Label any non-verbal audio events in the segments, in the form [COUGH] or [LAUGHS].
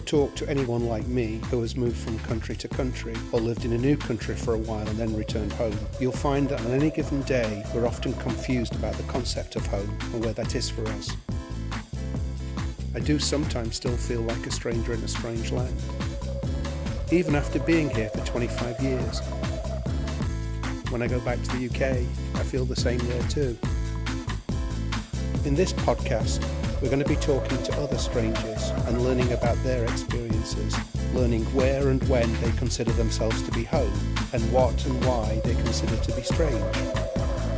talked to anyone like me who has moved from country to country or lived in a new country for a while and then returned home, you'll find that on any given day we're often confused about the concept of home and where that is for us. I do sometimes still feel like a stranger in a strange land, even after being here for 25 years. When I go back to the UK, I feel the same there too. In this podcast, we're going to be talking to other strangers and learning about their experiences, learning where and when they consider themselves to be home and what and why they consider to be strange.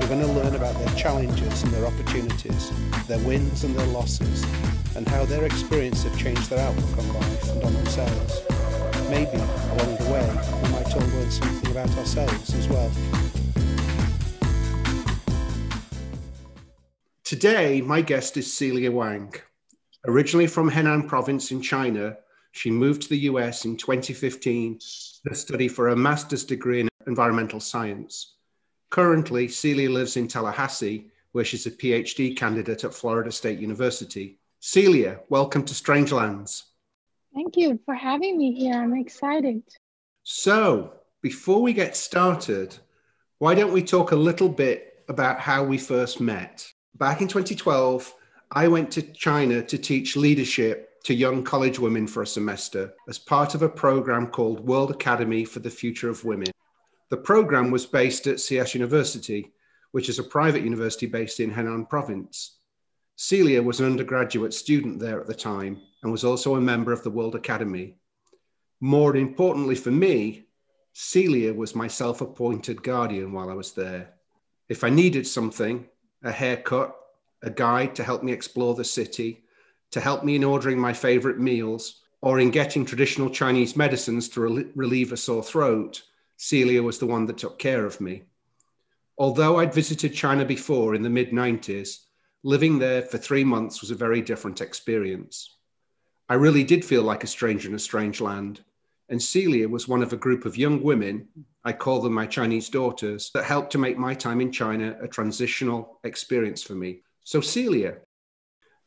We're going to learn about their challenges and their opportunities, their wins and their losses, and how their experience have changed their outlook on life and on themselves. Maybe, along the way, we might all learn something about ourselves as well. Today, my guest is Celia Wang. Originally from Henan province in China, she moved to the US in 2015 to study for a master's degree in environmental science. Currently, Celia lives in Tallahassee, where she's a PhD candidate at Florida State University. Celia, welcome to Strange Lands. Thank you for having me here. I'm excited. So, before we get started, why don't we talk a little bit about how we first met? Back in 2012, I went to China to teach leadership to young college women for a semester as part of a program called World Academy for the Future of Women. The program was based at SIAS University, which is a private university based in Henan province. Celia was an undergraduate student there at the time and was also a member of the World Academy. More importantly for me, Celia was my self appointed guardian while I was there. If I needed something, a haircut, a guide to help me explore the city, to help me in ordering my favorite meals, or in getting traditional Chinese medicines to rel- relieve a sore throat, Celia was the one that took care of me. Although I'd visited China before in the mid 90s, living there for three months was a very different experience. I really did feel like a stranger in a strange land, and Celia was one of a group of young women, I call them my Chinese daughters, that helped to make my time in China a transitional experience for me. So, Celia,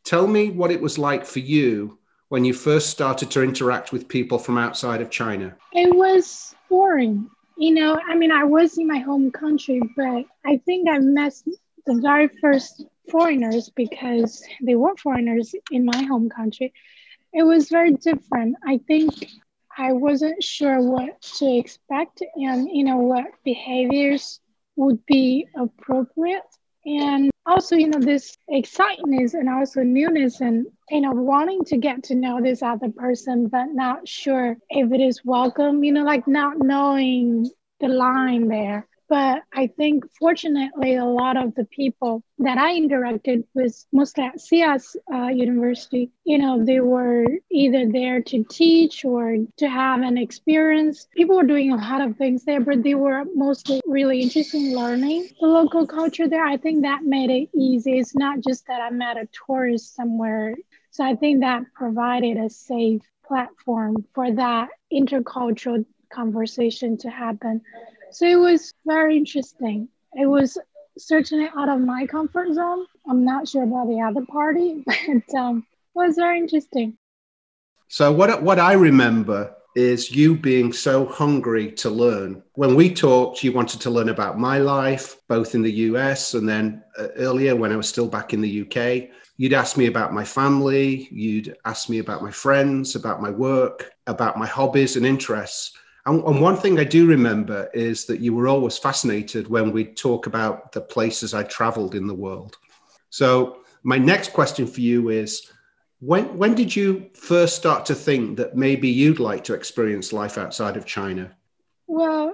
tell me what it was like for you when you first started to interact with people from outside of China. It was boring. You know, I mean, I was in my home country, but I think I met the very first foreigners because they were foreigners in my home country. It was very different. I think I wasn't sure what to expect and you know what behaviors would be appropriate. And also you know this excitement and also newness and you know wanting to get to know this other person but not sure if it is welcome you know like not knowing the line there but I think fortunately, a lot of the people that I interacted with, mostly at SIAS uh, University, you know, they were either there to teach or to have an experience. People were doing a lot of things there, but they were mostly really interested in learning the local culture there. I think that made it easy. It's not just that I met a tourist somewhere. So I think that provided a safe platform for that intercultural conversation to happen. So it was very interesting. It was certainly out of my comfort zone. I'm not sure about the other party, [LAUGHS] but um, it was very interesting. So what what I remember is you being so hungry to learn. When we talked, you wanted to learn about my life, both in the US and then uh, earlier when I was still back in the UK. You'd ask me about my family, you'd ask me about my friends, about my work, about my hobbies and interests. And, and, one thing I do remember is that you were always fascinated when we talk about the places I traveled in the world. So, my next question for you is when, when did you first start to think that maybe you'd like to experience life outside of China? Well,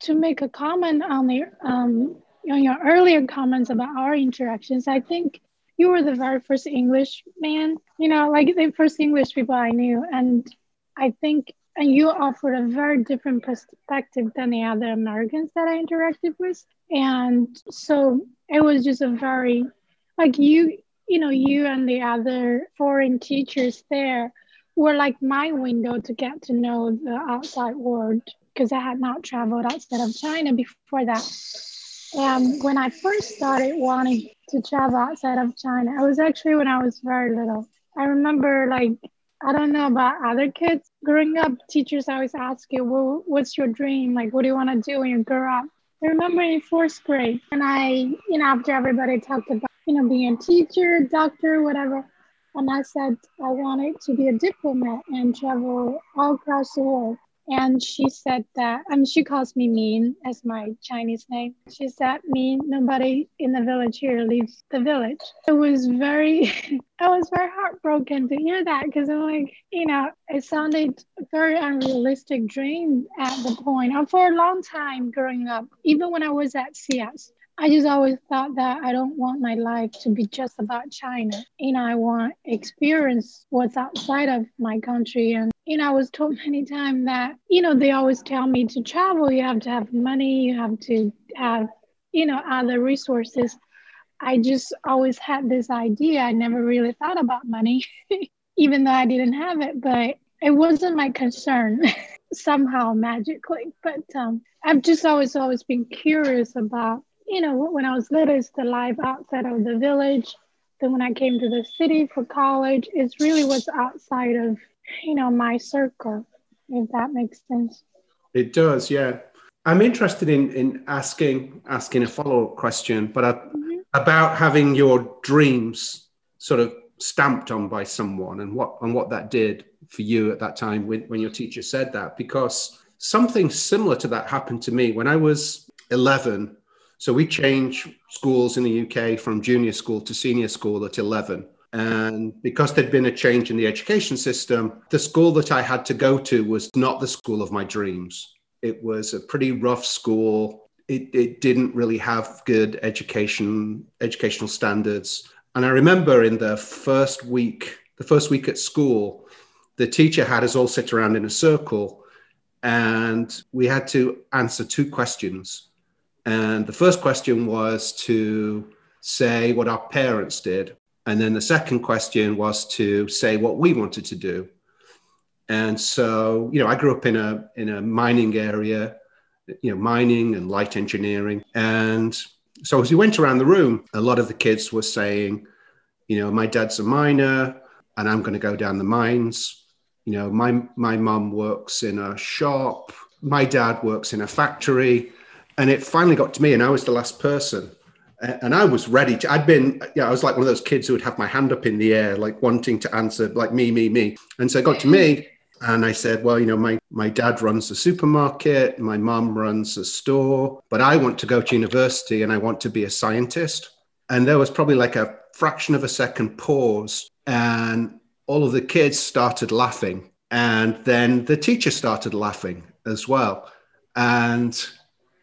to make a comment on the um, on your earlier comments about our interactions, I think you were the very first English man, you know, like the first English people I knew. And I think and you offered a very different perspective than the other Americans that I interacted with. And so it was just a very, like you, you know, you and the other foreign teachers there were like my window to get to know the outside world because I had not traveled outside of China before that. And when I first started wanting to travel outside of China, it was actually when I was very little. I remember like I don't know about other kids. Growing up, teachers always ask you, well, what's your dream? Like, what do you want to do when you grow up? I remember in fourth grade, and I, you know, after everybody talked about, you know, being a teacher, doctor, whatever, and I said I wanted to be a diplomat and travel all across the world. And she said that, and she calls me Mean as my Chinese name. She said, Mean, nobody in the village here leaves the village. It was very, [LAUGHS] I was very heartbroken to hear that because I'm like, you know, it sounded very unrealistic dream at the point. And for a long time growing up, even when I was at SIAS, I just always thought that I don't want my life to be just about China. You know, I want experience what's outside of my country. And, you know, I was told many times that, you know, they always tell me to travel, you have to have money, you have to have, you know, other resources. I just always had this idea. I never really thought about money, [LAUGHS] even though I didn't have it, but it wasn't my concern [LAUGHS] somehow magically. But um, I've just always, always been curious about you know, when I was little, it's the life outside of the village. Then when I came to the city for college, it really was outside of, you know, my circle, if that makes sense. It does, yeah. I'm interested in in asking asking a follow up question, but I, mm-hmm. about having your dreams sort of stamped on by someone and what and what that did for you at that time when, when your teacher said that because something similar to that happened to me when I was 11 so we changed schools in the UK from junior school to senior school at 11. And because there'd been a change in the education system, the school that I had to go to was not the school of my dreams. It was a pretty rough school. It, it didn't really have good education, educational standards. And I remember in the first week, the first week at school, the teacher had us all sit around in a circle and we had to answer two questions and the first question was to say what our parents did. And then the second question was to say what we wanted to do. And so, you know, I grew up in a in a mining area, you know, mining and light engineering. And so as we went around the room, a lot of the kids were saying, you know, my dad's a miner and I'm going to go down the mines. You know, my my mom works in a shop, my dad works in a factory and it finally got to me, and I was the last person. And I was ready to. I'd been, yeah, I was like one of those kids who would have my hand up in the air, like wanting to answer, like me, me, me. And so it got to me, and I said, well, you know, my, my dad runs a supermarket, my mom runs a store, but I want to go to university and I want to be a scientist. And there was probably like a fraction of a second pause, and all of the kids started laughing. And then the teacher started laughing as well. And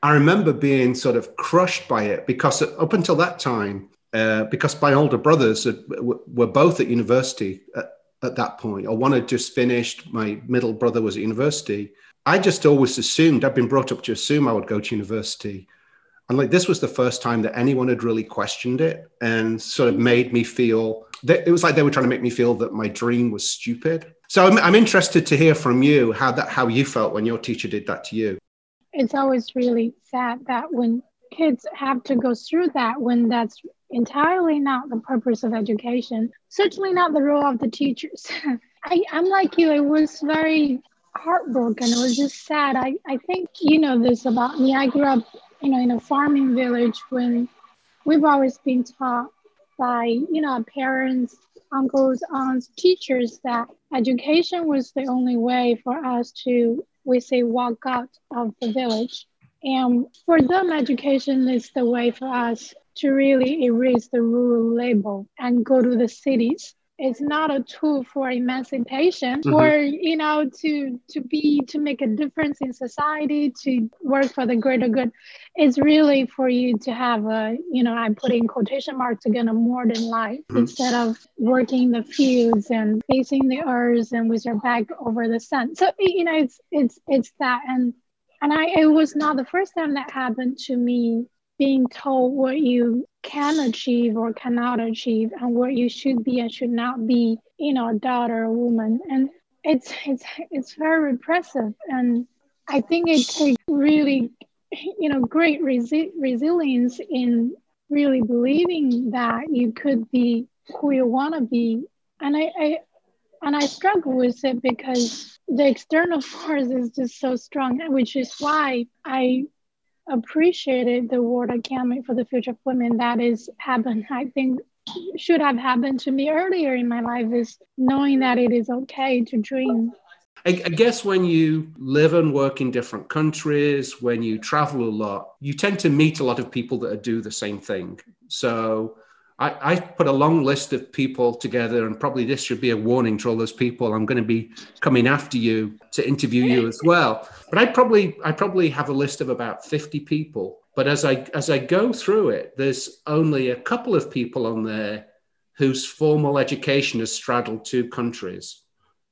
I remember being sort of crushed by it because up until that time, uh, because my older brothers were both at university at, at, that point, or one had just finished, my middle brother was at university. I just always assumed, I'd been brought up to assume I would go to university. And like this was the first time that anyone had really questioned it and sort of made me feel that it was like they were trying to make me feel that my dream was stupid. So I'm, I'm interested to hear from you how that how you felt when your teacher did that to you it's always really sad that when kids have to go through that when that's entirely not the purpose of education certainly not the role of the teachers. [LAUGHS] I, i'm like you it was very heartbroken it was just sad. I, I think you know this about me i grew up you know in a farming village when we've always been taught by you know parents uncles aunts teachers that education was the only way for us to we say walk out of the village. And for them, education is the way for us to really erase the rural label and go to the cities. It's not a tool for emancipation mm-hmm. or you know to to be to make a difference in society to work for the greater good. It's really for you to have a you know I'm putting quotation marks again a modern life mm-hmm. instead of working the fields and facing the earth and with your back over the sun. So you know it's it's it's that and and I it was not the first time that happened to me being told what you can achieve or cannot achieve and what you should be and should not be you know a daughter a woman. And it's it's it's very repressive. And i think it takes really you know great resi- resilience in really believing that you could be who you want to be. And I, I And I struggle with it because the external [LAUGHS] force is just so strong, which is why I appreciated the World Academy for the Future of Women that is happened. I think should have happened to me earlier in my life is knowing that it is okay to dream. I, I guess when you live and work in different countries, when you travel a lot, you tend to meet a lot of people that do the same thing. So I, I put a long list of people together, and probably this should be a warning to all those people. I'm going to be coming after you to interview you as well. But I probably I probably have a list of about 50 people. But as I as I go through it, there's only a couple of people on there whose formal education has straddled two countries.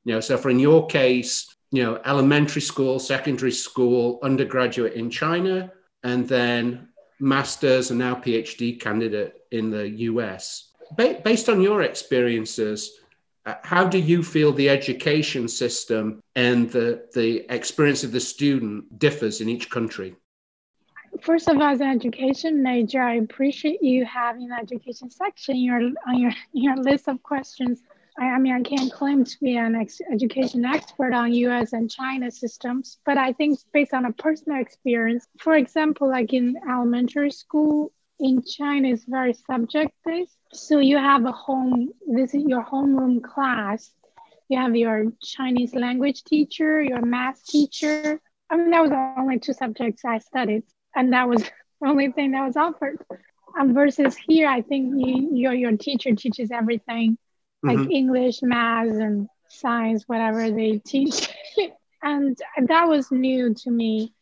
You know, so for in your case, you know, elementary school, secondary school, undergraduate in China, and then master's and now PhD candidate in the US. Ba- based on your experiences, uh, how do you feel the education system and the, the experience of the student differs in each country? First of all, as an education major, I appreciate you having the education section your, on your, your list of questions. I, I mean, I can't claim to be an ex- education expert on US and China systems, but I think based on a personal experience, for example, like in elementary school, in China is very subject based. So you have a home, this is your homeroom class. You have your Chinese language teacher, your math teacher. I mean, that was the only two subjects I studied, and that was [LAUGHS] the only thing that was offered. And versus here, I think you, your your teacher teaches everything, like mm-hmm. English, math, and science, whatever they teach. [LAUGHS] and that was new to me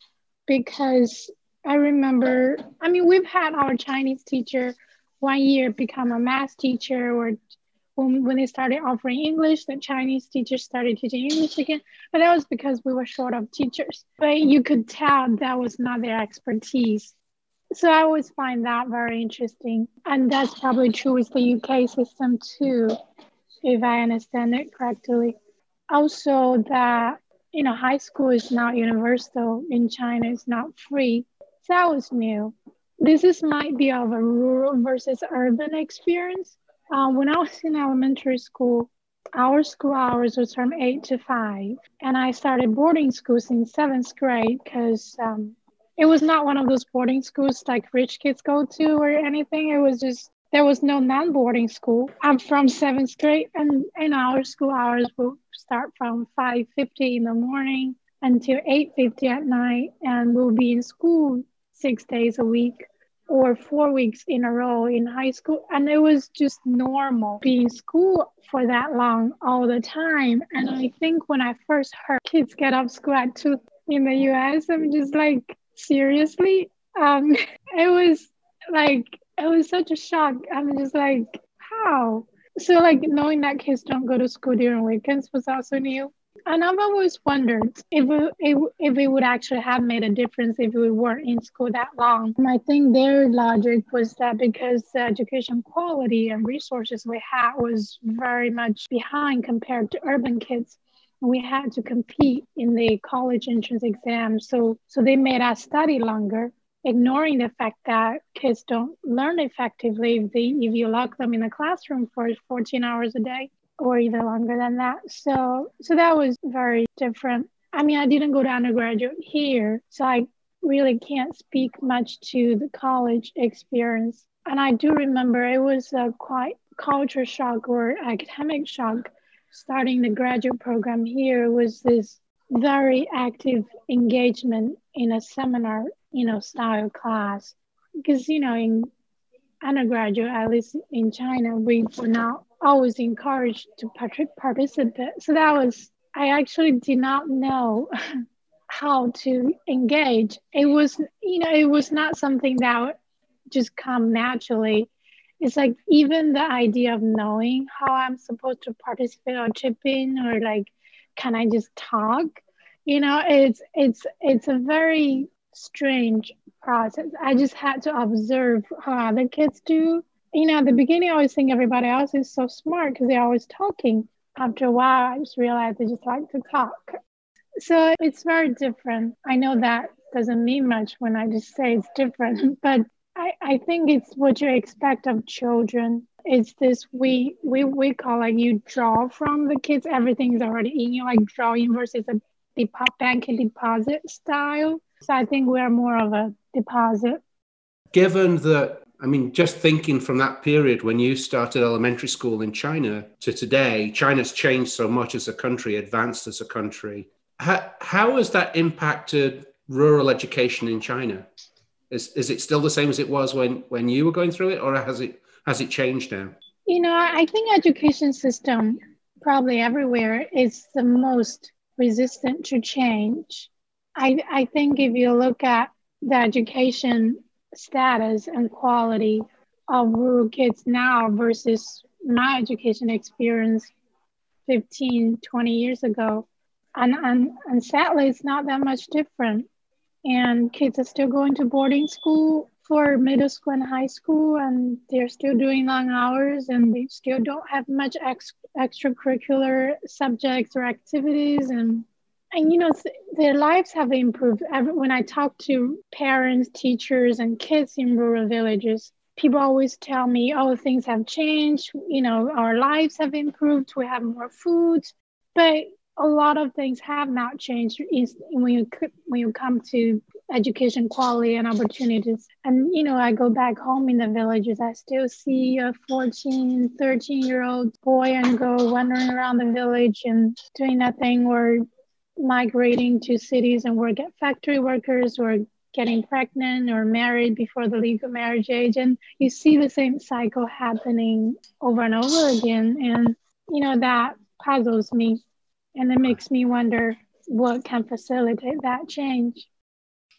because I remember, I mean, we've had our Chinese teacher one year become a math teacher, or when, when they started offering English, the Chinese teachers started teaching English again. But that was because we were short of teachers. But you could tell that was not their expertise. So I always find that very interesting. And that's probably true with the UK system too, if I understand it correctly. Also, that you know, high school is not universal in China, it's not free that was new. This is might be of a rural versus urban experience. Uh, when I was in elementary school, our school hours was from eight to five, and I started boarding school in seventh grade because um, it was not one of those boarding schools like rich kids go to or anything. It was just there was no non-boarding school. I'm from seventh grade, and in our school hours will start from five fifty in the morning until eight fifty at night, and we'll be in school six days a week or four weeks in a row in high school. And it was just normal being school for that long all the time. And I think when I first heard kids get off school at two in the US, I'm just like, seriously? Um, [LAUGHS] it was like, it was such a shock. I'm just like, how? So like knowing that kids don't go to school during weekends was also new. And I've always wondered if it, if it would actually have made a difference if we weren't in school that long. I think their logic was that because the education quality and resources we had was very much behind compared to urban kids, we had to compete in the college entrance exam. So, so they made us study longer, ignoring the fact that kids don't learn effectively if, they, if you lock them in a classroom for 14 hours a day or even longer than that. So so that was very different. I mean, I didn't go to undergraduate here, so I really can't speak much to the college experience. And I do remember it was a quite culture shock or academic shock starting the graduate program here was this very active engagement in a seminar, you know, style class. Because, you know, in undergraduate, at least in China, we were not always encouraged to participate. So that was, I actually did not know [LAUGHS] how to engage. It was, you know, it was not something that just come naturally. It's like even the idea of knowing how I'm supposed to participate or chip in or like, can I just talk? You know, it's it's it's a very strange process. I just had to observe how other kids do you know, at the beginning, I always think everybody else is so smart because they're always talking. After a while, I just realized they just like to talk. So it's very different. I know that doesn't mean much when I just say it's different, [LAUGHS] but I, I think it's what you expect of children. it's this we we we call like you draw from the kids. Everything's already in you, like drawing versus a depo- bank deposit style. So I think we're more of a deposit. Given that I mean, just thinking from that period when you started elementary school in China to today, China's changed so much as a country, advanced as a country. How, how has that impacted rural education in China? Is, is it still the same as it was when, when you were going through it, or has it has it changed now? You know, I think education system probably everywhere is the most resistant to change. I, I think if you look at the education status and quality of rural kids now versus my education experience 15, 20 years ago. And, and, and sadly, it's not that much different. And kids are still going to boarding school for middle school and high school, and they're still doing long hours, and they still don't have much ex- extracurricular subjects or activities. And and you know their lives have improved. When i talk to parents teachers and kids in rural villages people always tell me oh things have changed. You know our lives have improved. We have more food but a lot of things have not changed when you when you come to education quality and opportunities. And you know i go back home in the villages i still see a 14 13 year old boy and girl wandering around the village and doing nothing or migrating to cities and work at factory workers or getting pregnant or married before the legal marriage age. And you see the same cycle happening over and over again. And you know that puzzles me. And it makes me wonder what can facilitate that change.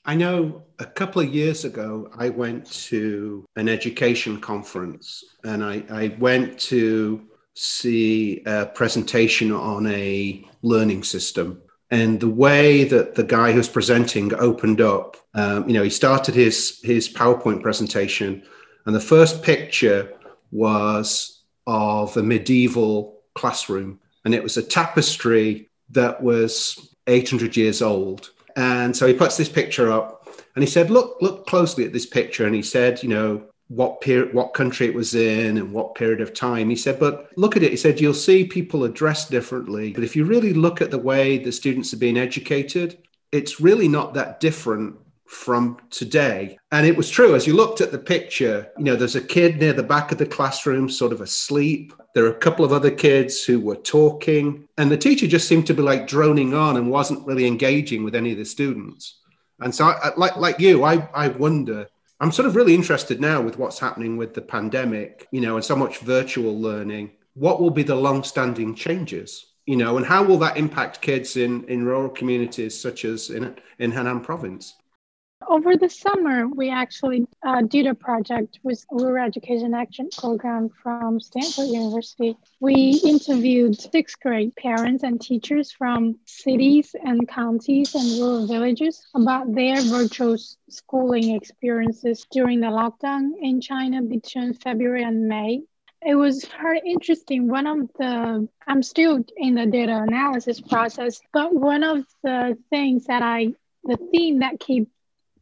I know a couple of years ago, I went to an education conference and I, I, went to see a presentation on a learning system and the way that the guy who's presenting opened up, um, you know, he started his his PowerPoint presentation, and the first picture was of a medieval classroom, and it was a tapestry that was 800 years old. And so he puts this picture up, and he said, "Look, look closely at this picture." And he said, "You know, what period, what country it was in, and what period of time. He said, but look at it. He said, you'll see people are dressed differently. But if you really look at the way the students are being educated, it's really not that different from today. And it was true. As you looked at the picture, you know, there's a kid near the back of the classroom, sort of asleep. There are a couple of other kids who were talking, and the teacher just seemed to be like droning on and wasn't really engaging with any of the students. And so, I, like like you, I I wonder I'm sort of really interested now with what's happening with the pandemic, you know, and so much virtual learning. What will be the long-standing changes, you know, and how will that impact kids in in rural communities such as in in Henan province? Over the summer, we actually uh, did a project with Rural Education Action Program from Stanford University. We interviewed sixth grade parents and teachers from cities and counties and rural villages about their virtual schooling experiences during the lockdown in China between February and May it was very interesting. One of the, I'm still in the data analysis process, but one of the things that I, the theme that keep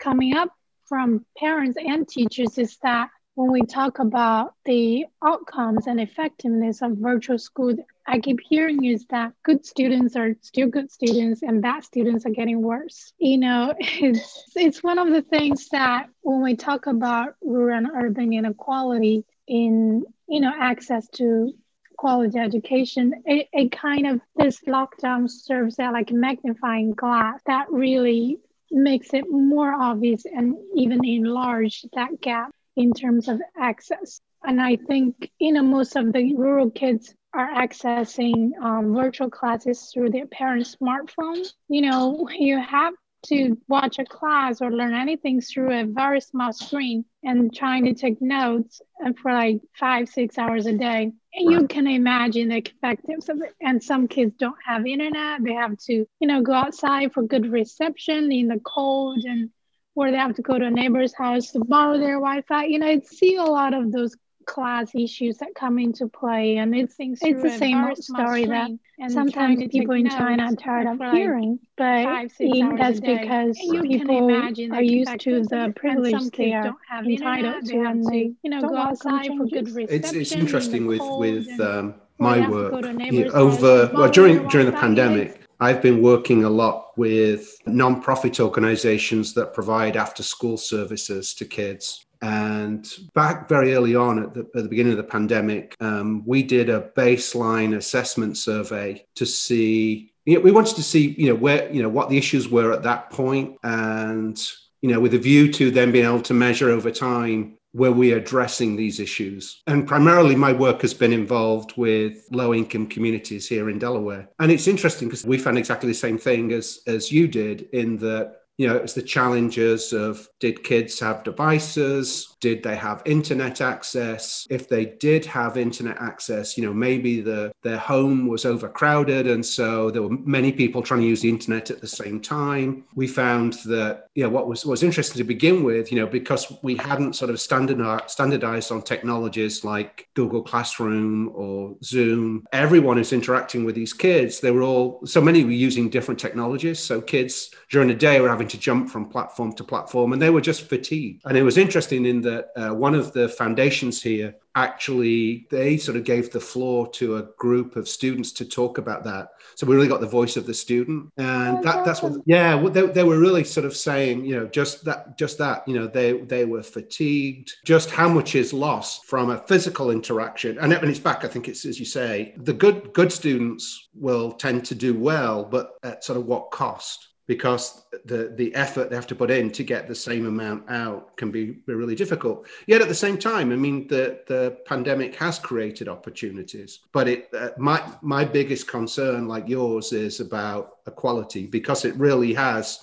coming up from parents and teachers is that when we talk about the outcomes and effectiveness of virtual school, I keep hearing is that good students are still good students and bad students are getting worse. You know, [LAUGHS] it's it's one of the things that when we talk about rural and urban inequality in you know access to quality education, it, it kind of this lockdown serves as like a magnifying glass that really makes it more obvious and even enlarge that gap in terms of access. And I think, you know, most of the rural kids are accessing um, virtual classes through their parents' smartphone. You know, you have to watch a class or learn anything through a very small screen and trying to take notes for like five, six hours a day. You can imagine the effectiveness of it. And some kids don't have internet. They have to, you know, go outside for good reception in the cold and or they have to go to a neighbor's house to borrow their Wi-Fi. You know, I see a lot of those class issues that come into play and it's it's the same old story that sometimes people in China are tired of hearing but five, that's because people are used to the privilege they are entitled to and they you know go outside for good reception it's, it's interesting with with um, my work you know, over well during during the pandemic I've been working a lot with non-profit organizations that provide after school services to kids and back very early on at the, at the beginning of the pandemic, um, we did a baseline assessment survey to see. You know, we wanted to see, you know, where you know what the issues were at that point, and you know, with a view to then being able to measure over time where we're addressing these issues. And primarily, my work has been involved with low income communities here in Delaware. And it's interesting because we found exactly the same thing as, as you did, in that you know, it's the challenges of did kids have devices? Did they have internet access? If they did have internet access, you know, maybe the their home was overcrowded, and so there were many people trying to use the internet at the same time. We found that, you know, what was was interesting to begin with, you know, because we hadn't sort of standardized standardized on technologies like Google Classroom or Zoom. Everyone is interacting with these kids. They were all so many were using different technologies. So kids during the day were having to jump from platform to platform and they were just fatigued. And it was interesting in that uh, one of the foundations here actually they sort of gave the floor to a group of students to talk about that. So we really got the voice of the student. And oh, that, that's what yeah they, they were really sort of saying you know just that just that you know they they were fatigued. Just how much is lost from a physical interaction. And, and it's back i think it's as you say the good good students will tend to do well but at sort of what cost because the the effort they have to put in to get the same amount out can be, really difficult. Yet at the same time, I mean, the the pandemic has created opportunities, but it uh, my my biggest concern, like yours, is about equality because it really has.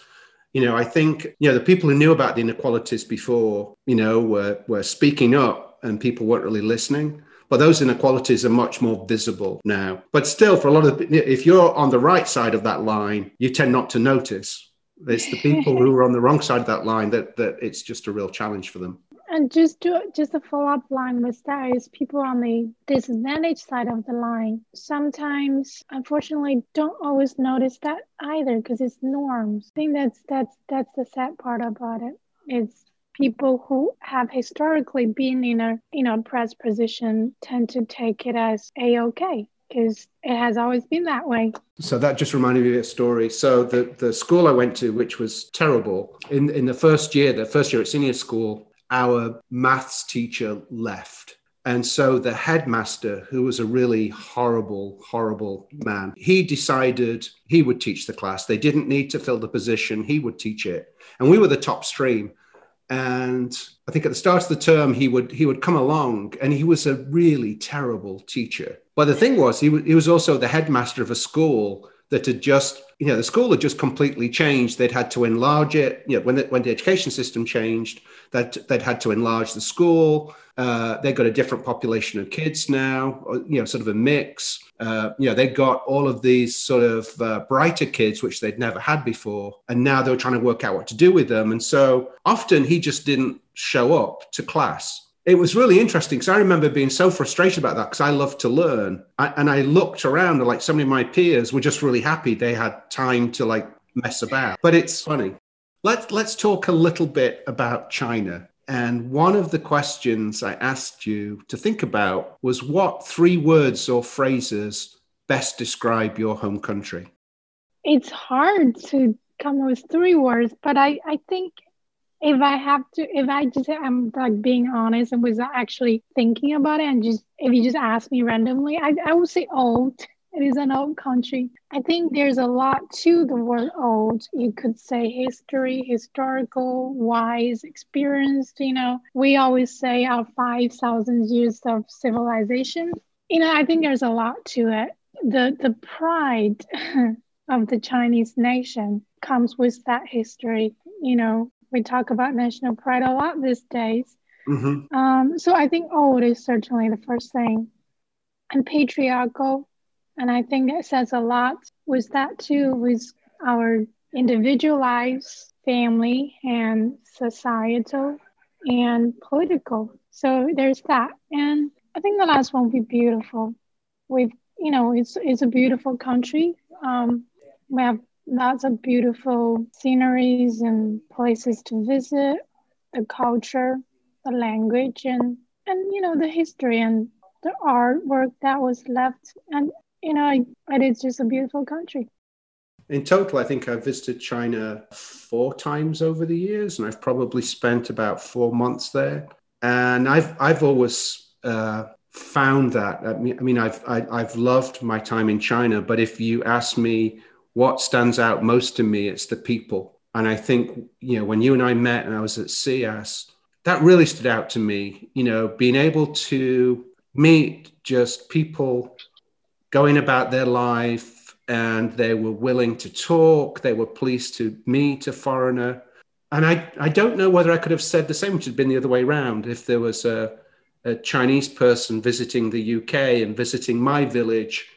You know, I think you know the people who knew about the inequalities before, you know, were were speaking up, and people weren't really listening. But those inequalities are much more visible now. But still, for a lot of if you're on the right side of that line, you tend not to notice. It's the people who are on the wrong side of that line that that it's just a real challenge for them. And just to just a follow up line with that is people on the disadvantaged side of the line sometimes unfortunately don't always notice that either because it's norms. I think that's that's that's the sad part about it. It's people who have historically been in a you know press position tend to take it as a okay because it has always been that way. So that just reminded me of a story. So the the school I went to, which was terrible, in in the first year, the first year at senior school, our maths teacher left. And so the headmaster, who was a really horrible, horrible man, he decided he would teach the class. They didn't need to fill the position, he would teach it. And we were the top stream and I think at the start of the term he would he would come along, and he was a really terrible teacher. But the thing was, he, w- he was also the headmaster of a school that had just you know the school had just completely changed. They'd had to enlarge it. You know, when the, when the education system changed, that they'd had to enlarge the school. Uh, they've got a different population of kids now, you know, sort of a mix. Uh, you know, they got all of these sort of uh, brighter kids, which they'd never had before. And now they were trying to work out what to do with them. And so often he just didn't show up to class. It was really interesting because I remember being so frustrated about that because I love to learn. I, and I looked around and like some of my peers were just really happy they had time to like mess about. But it's funny. Let's, let's talk a little bit about China and one of the questions I asked you to think about was what three words or phrases best describe your home country? It's hard to come up with three words, but I, I think if I have to, if I just, I'm like being honest and was actually thinking about it and just, if you just ask me randomly, I, I would say old. It is an old country. I think there's a lot to the word old. You could say history, historical, wise, experienced. You know, we always say our 5,000 years of civilization. You know, I think there's a lot to it. The, the pride [LAUGHS] of the Chinese nation comes with that history. You know, we talk about national pride a lot these days. Mm-hmm. Um, so I think old is certainly the first thing. And patriarchal, and I think it says a lot with that too, with our individual lives, family, and societal and political. So there's that. And I think the last one will be beautiful. We've, you know, it's it's a beautiful country. Um, we have lots of beautiful sceneries and places to visit, the culture, the language, and and you know the history and the artwork that was left. And you know, it is just a beautiful country. In total, I think I've visited China four times over the years, and I've probably spent about four months there. And I've I've always uh, found that. I mean, I mean, I've I, have i have loved my time in China, but if you ask me what stands out most to me, it's the people. And I think you know when you and I met, and I was at SIAS that really stood out to me. You know, being able to meet just people going about their life and they were willing to talk. They were pleased to meet a foreigner. And I, I don't know whether I could have said the same, which had been the other way around. If there was a, a Chinese person visiting the UK and visiting my village,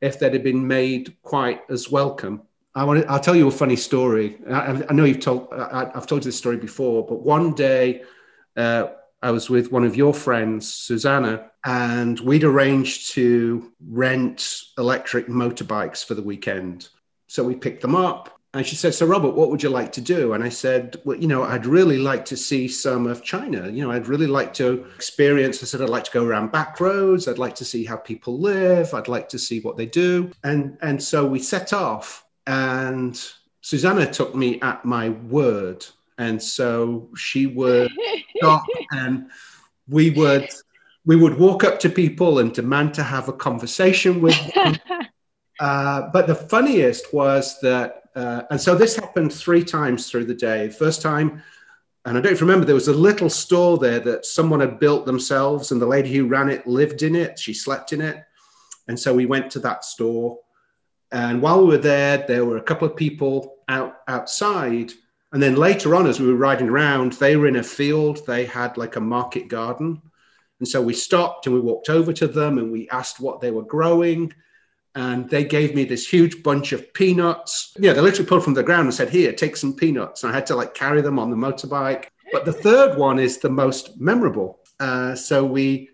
if they'd have been made quite as welcome. I want to, I'll tell you a funny story. I, I know you've told, I, have told you this story before, but one day uh, I was with one of your friends, Susanna, and we'd arranged to rent electric motorbikes for the weekend. So we picked them up. And she said, So, Robert, what would you like to do? And I said, Well, you know, I'd really like to see some of China. You know, I'd really like to experience. I said, I'd like to go around back roads. I'd like to see how people live. I'd like to see what they do. And, and so we set off. And Susanna took me at my word. And so she would stop [LAUGHS] and we would we would walk up to people and demand to have a conversation with them. [LAUGHS] uh, but the funniest was that, uh, and so this happened three times through the day. First time, and I don't remember, there was a little store there that someone had built themselves, and the lady who ran it lived in it. She slept in it. And so we went to that store. And while we were there, there were a couple of people out outside. And then later on, as we were riding around, they were in a field. They had like a market garden and so we stopped and we walked over to them and we asked what they were growing. And they gave me this huge bunch of peanuts. Yeah, they literally pulled from the ground and said, Here, take some peanuts. And I had to like carry them on the motorbike. But the third one is the most memorable. Uh, so we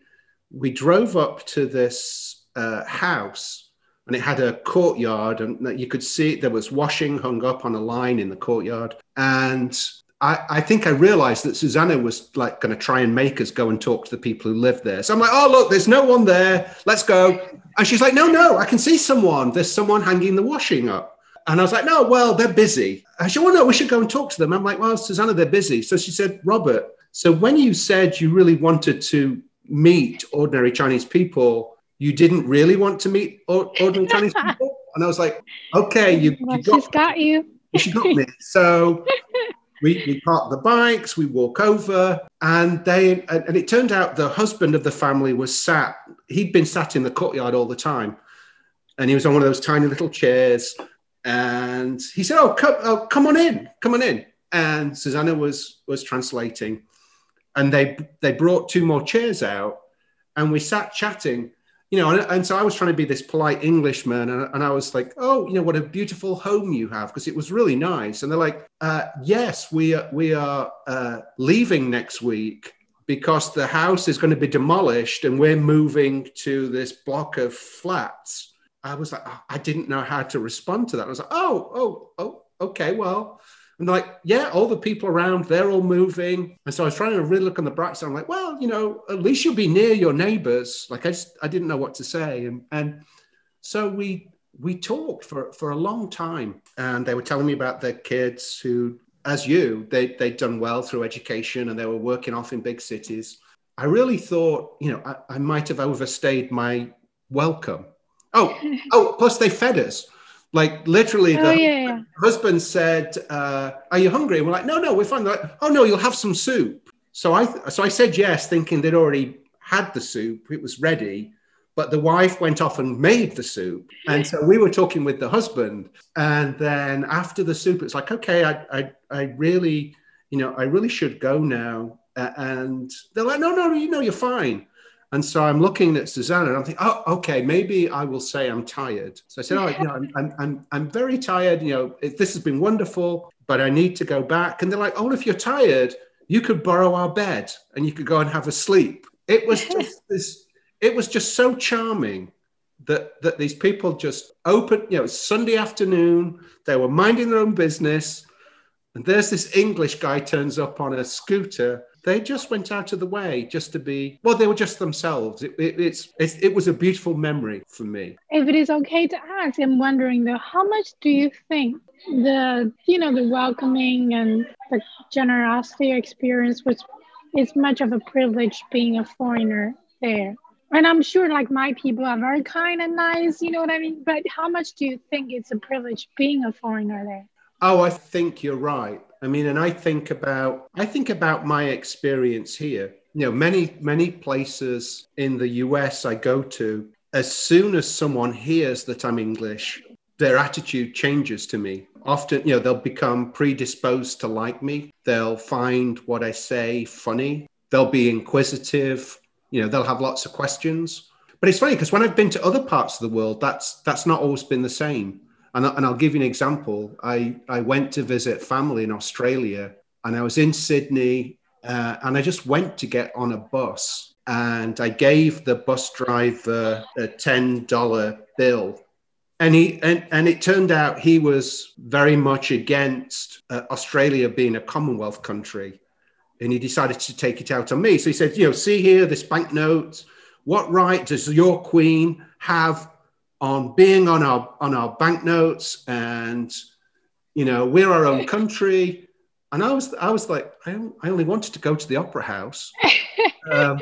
we drove up to this uh, house and it had a courtyard and you could see there was washing hung up on a line in the courtyard and I, I think I realized that Susanna was like going to try and make us go and talk to the people who live there. So I'm like, oh, look, there's no one there. Let's go. And she's like, no, no, I can see someone. There's someone hanging the washing up. And I was like, no, well, they're busy. And she said, well, no, we should go and talk to them. I'm like, well, Susanna, they're busy. So she said, Robert, so when you said you really wanted to meet ordinary Chinese people, you didn't really want to meet ordinary Chinese [LAUGHS] people? And I was like, okay, you, well, you got, she's got you. She got me. So we, we park the bikes, we walk over, and they and it turned out the husband of the family was sat. He'd been sat in the courtyard all the time, and he was on one of those tiny little chairs. And he said, "Oh, come, oh, come on in, come on in." And Susanna was was translating, and they they brought two more chairs out, and we sat chatting you know, and, and, so I was trying to be this polite Englishman, and, and I was like, "Oh, you know, what a beautiful home you have," because it was really nice. And they're like, uh, "Yes, we are, we are uh, leaving next week because the house is going to be demolished, and we're moving to this block of flats." I was like, I didn't know how to respond to that. I was like, "Oh, oh, oh, okay, well." And they're like, yeah, all the people around, they're all moving. And so I was trying to really look on the bright side. I'm like, well, you know, at least you'll be near your neighbors. Like I just, I didn't know what to say. And, and so we, we talked for, for a long time and they were telling me about their kids who, as you, they, they'd done well through education and they were working off in big cities. I really thought, you know, I, I might have overstayed my welcome. Oh, [LAUGHS] oh, plus they fed us. Like literally, oh, the yeah. husband said, uh, "Are you hungry?" And we're like, "No, no, we're fine." They're like, "Oh no, you'll have some soup." So I, so I said yes, thinking they'd already had the soup; it was ready. But the wife went off and made the soup, and so we were talking with the husband. And then after the soup, it's like, okay, I, I, I really, you know, I really should go now. Uh, and they're like, no, no, you know, you're fine. And so I'm looking at Susanna and I'm thinking, oh, okay, maybe I will say I'm tired. So I said, oh, you know, I'm, I'm, I'm, I'm very tired. You know, it, this has been wonderful, but I need to go back. And they're like, oh, if you're tired, you could borrow our bed and you could go and have a sleep. It was [LAUGHS] just this, it was just so charming that that these people just opened, you know, Sunday afternoon, they were minding their own business. And there's this English guy turns up on a scooter. They just went out of the way just to be, well, they were just themselves. It, it, it's, it's, it was a beautiful memory for me. If it is okay to ask, I'm wondering though, how much do you think the, you know, the welcoming and the generosity experience was is much of a privilege being a foreigner there? and I'm sure like my people are very kind and nice, you know what I mean? But how much do you think it's a privilege being a foreigner there? Oh, I think you're right. I mean, and I think about I think about my experience here. You know, many many places in the US I go to, as soon as someone hears that I'm English, their attitude changes to me. Often, you know, they'll become predisposed to like me. They'll find what I say funny. They'll be inquisitive you know they'll have lots of questions but it's funny because when i've been to other parts of the world that's that's not always been the same and, and i'll give you an example i i went to visit family in australia and i was in sydney uh, and i just went to get on a bus and i gave the bus driver a $10 bill and he and, and it turned out he was very much against uh, australia being a commonwealth country and he decided to take it out on me. So he said, you know, see here, this banknote. What right does your queen have on being on our on our banknotes? And you know, we're our own country. And I was I was like, I, I only wanted to go to the opera house. [LAUGHS] Um,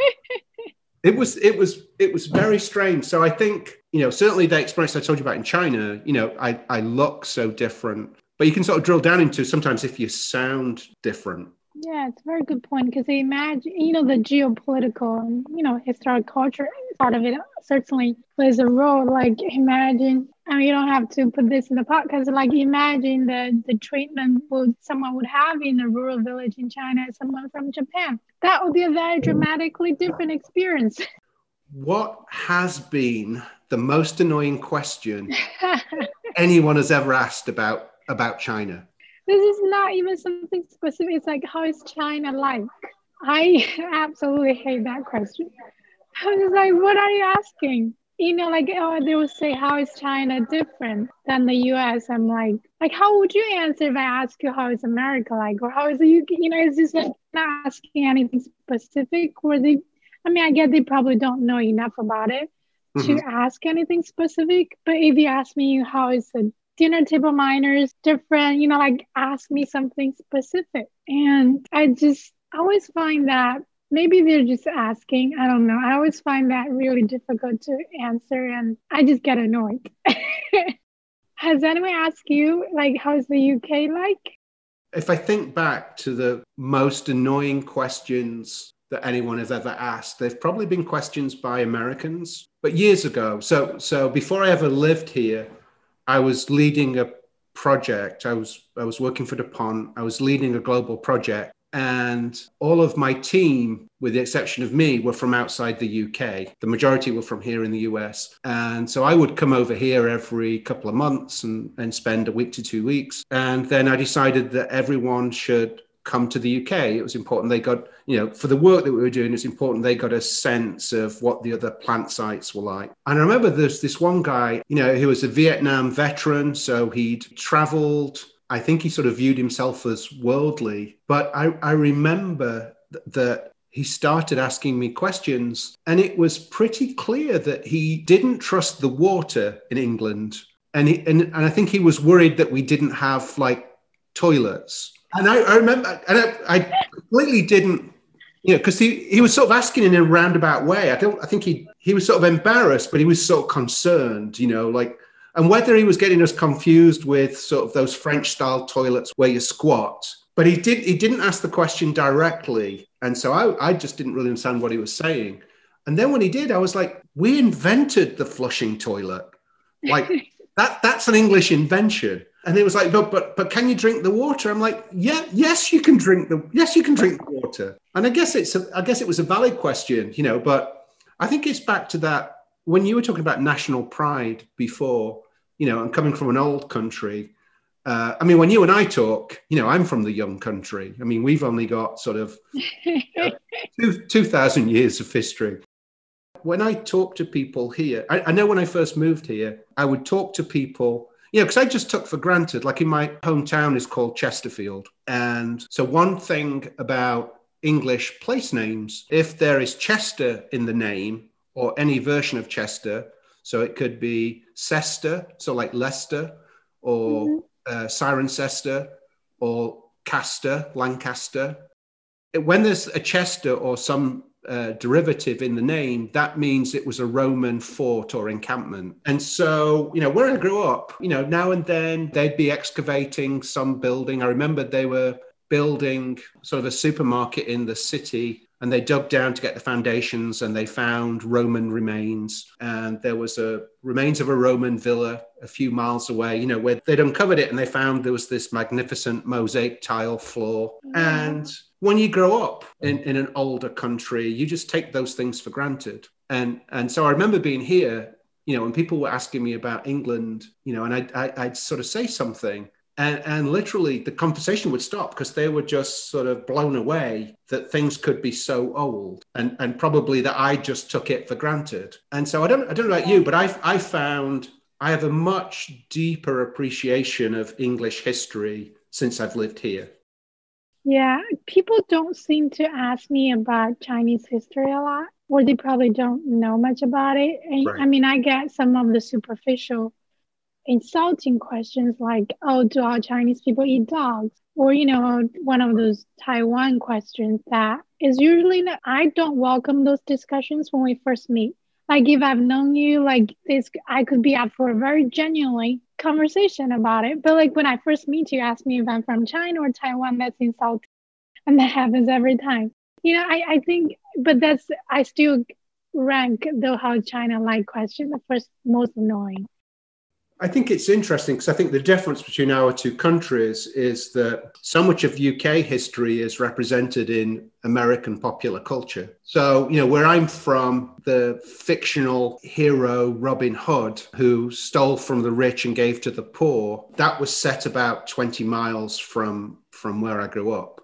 it was it was it was very strange. So I think you know certainly the experience I told you about in China. You know, I I look so different, but you can sort of drill down into sometimes if you sound different yeah, it's a very good point because they imagine, you know, the geopolitical and, you know, historic culture part of it certainly plays a role. Like, imagine, I mean, you don't have to put this in the podcast, like, imagine the, the treatment would someone would have in a rural village in China as someone from Japan. That would be a very dramatically different experience. [LAUGHS] What has been the most annoying question [LAUGHS] anyone has ever asked about about China? This is not even something specific. It's like, how is China like? I [LAUGHS] absolutely hate that question. I was like, what are you asking? You know, like, oh, they will say, how is China different than the US? I'm like, like, how would you answer if I ask you how is America like, or how is the UK? You know, it's just like not asking anything specific. Or they, I mean, I get they probably don't know enough about it mm-hmm. to ask anything specific. But if you ask me how is the dinner table manners different you know like ask me something specific. And i just always find that maybe they're just asking i don't know. I always find that really difficult to answer and i just get annoyed. [LAUGHS] Has anyone asked you like how's the uk like? If i think back to the most annoying questions that anyone has ever asked they've probably been questions by americans but years ago. So so before i ever lived here I was leading a project. I was I was working for DuPont. I was leading a global project, and all of my team, with the exception of me, were from outside the UK. The majority were from here in the US, and so I would come over here every couple of months and, and spend a week to two weeks. And then I decided that everyone should come to the UK. It was important they got, you know, for the work that we were doing, it's important they got a sense of what the other plant sites were like. And I remember there's this one guy, you know, who was a Vietnam veteran. So he'd traveled, I think he sort of viewed himself as worldly. But I, I remember th- that he started asking me questions, and it was pretty clear that he didn't trust the water in England. And, he, and, and I think he was worried that we didn't have like toilets and I, I remember, and I, I, completely didn't, you know, because he, he was sort of asking in a roundabout way. I don't, I think he he was sort of embarrassed, but he was sort of concerned, you know, like, and whether he was getting us confused with sort of those French style toilets where you squat. But he did he didn't ask the question directly, and so I, I just didn't really understand what he was saying. And then when he did, I was like, we invented the flushing toilet. Like [LAUGHS] that that's an English invention. And it was like, but but but can you drink the water? I'm like, yeah, yes, you can drink the yes, you can drink the water. And I guess it's a, I guess it was a valid question, you know, but I think it's back to that when you were talking about national pride before, you know, and coming from an old country, Uh, I mean, when you and I talk, you know, I'm from the young country. I mean, we've only got sort of uh, [LAUGHS] two, 2,000 years of history. When I talk to people here, I, I know when I first moved here, I would talk to people you know, because I just took for granted, like in my hometown is called Chesterfield. And so, one thing about English place names, if there is Chester in the name or any version of Chester, so it could be Cester, so like Leicester, or mm-hmm. uh, Cirencester, or Castor, Lancaster. When there's a Chester or some uh, derivative in the name, that means it was a Roman fort or encampment. And so, you know, where I grew up, you know, now and then they'd be excavating some building. I remember they were building sort of a supermarket in the city and they dug down to get the foundations and they found roman remains. And there was a remains of a roman villa a few miles away you know where they'd uncovered it and they found there was this magnificent mosaic tile floor. And when you grow up in, in an older country, you just take those things for granted. And and so I remember being here, you know, when people were asking me about England, you know, and I'd, I'd sort of say something, and, and literally the conversation would stop because they were just sort of blown away that things could be so old and, and probably that I just took it for granted. And so I don't, I don't know about you, but I, I found I have a much deeper appreciation of English history since I've lived here. Yeah, people don't seem to ask me about Chinese history a lot, or they probably don't know much about it. And, right. I mean, I get some of the superficial, insulting questions like, "Oh, do all Chinese people eat dogs?" Or you know, one of those Taiwan questions that is usually not, I don't welcome those discussions when we first meet. Like if I've known you, like this, I could be up for a very genuinely conversation about it. But like when I first meet you, ask me if I'm from China or Taiwan, that's insulting. And that happens every time. You know, I, I think, but that's, I still rank the how China like question the first most annoying. I think it's interesting because I think the difference between our two countries is that so much of UK history is represented in American popular culture. So, you know, where I'm from, the fictional hero Robin Hood, who stole from the rich and gave to the poor, that was set about 20 miles from, from where I grew up.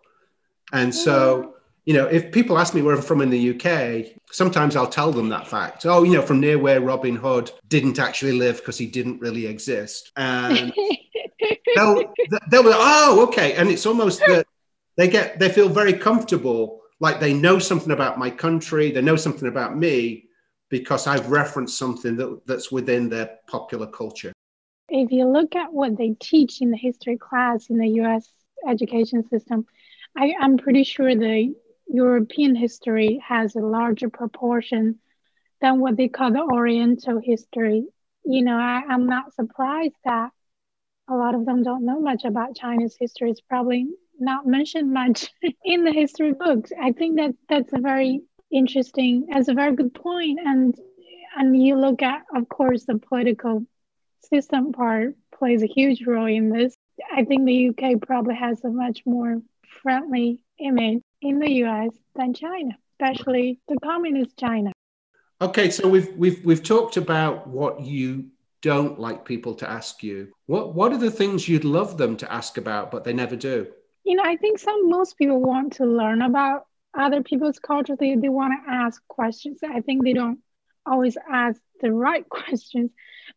And so, mm. You know, if people ask me where I'm from in the UK, sometimes I'll tell them that fact. Oh, you know, from near where Robin Hood didn't actually live because he didn't really exist. And [LAUGHS] they'll, they'll be, oh, okay. And it's almost that they get, they feel very comfortable, like they know something about my country, they know something about me because I've referenced something that, that's within their popular culture. If you look at what they teach in the history class in the US education system, I, I'm pretty sure the European history has a larger proportion than what they call the Oriental history. You know, I, I'm not surprised that a lot of them don't know much about China's history. It's probably not mentioned much [LAUGHS] in the history books. I think that that's a very interesting, that's a very good point. And and you look at, of course, the political system part plays a huge role in this. I think the UK probably has a much more friendly image in the US than China, especially the communist China. Okay, so we've we've we've talked about what you don't like people to ask you. What what are the things you'd love them to ask about but they never do? You know, I think some most people want to learn about other people's culture. They they want to ask questions. I think they don't always ask the right [LAUGHS] questions.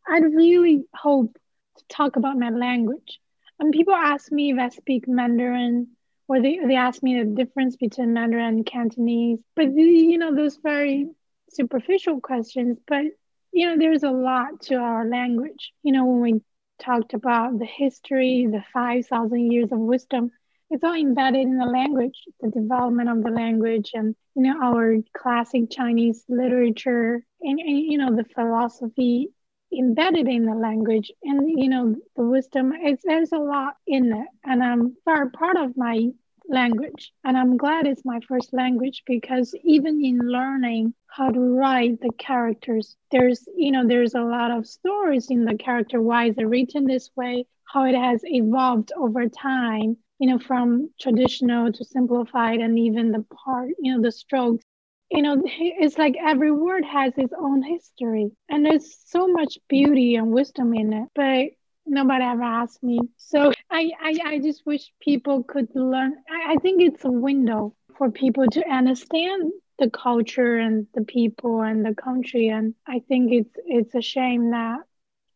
I'd really hope to talk about my language. And people ask me if I speak Mandarin or they, they ask me the difference between Mandarin and Cantonese. But, you know, those very superficial questions. But, you know, there's a lot to our language. You know, when we talked about the history, the 5,000 years of wisdom, it's all embedded in the language, the development of the language, and you know our classic Chinese literature, and, and you know the philosophy embedded in the language and you know the wisdom it's, there's a lot in it and i'm very proud of my language and i'm glad it's my first language because even in learning how to write the characters there's you know there's a lot of stories in the character why is it written this way how it has evolved over time you know from traditional to simplified and even the part you know the strokes you know, it's like every word has its own history, and there's so much beauty and wisdom in it. But nobody ever asked me. So I, I, I just wish people could learn. I, I think it's a window for people to understand the culture and the people and the country. And I think it's it's a shame that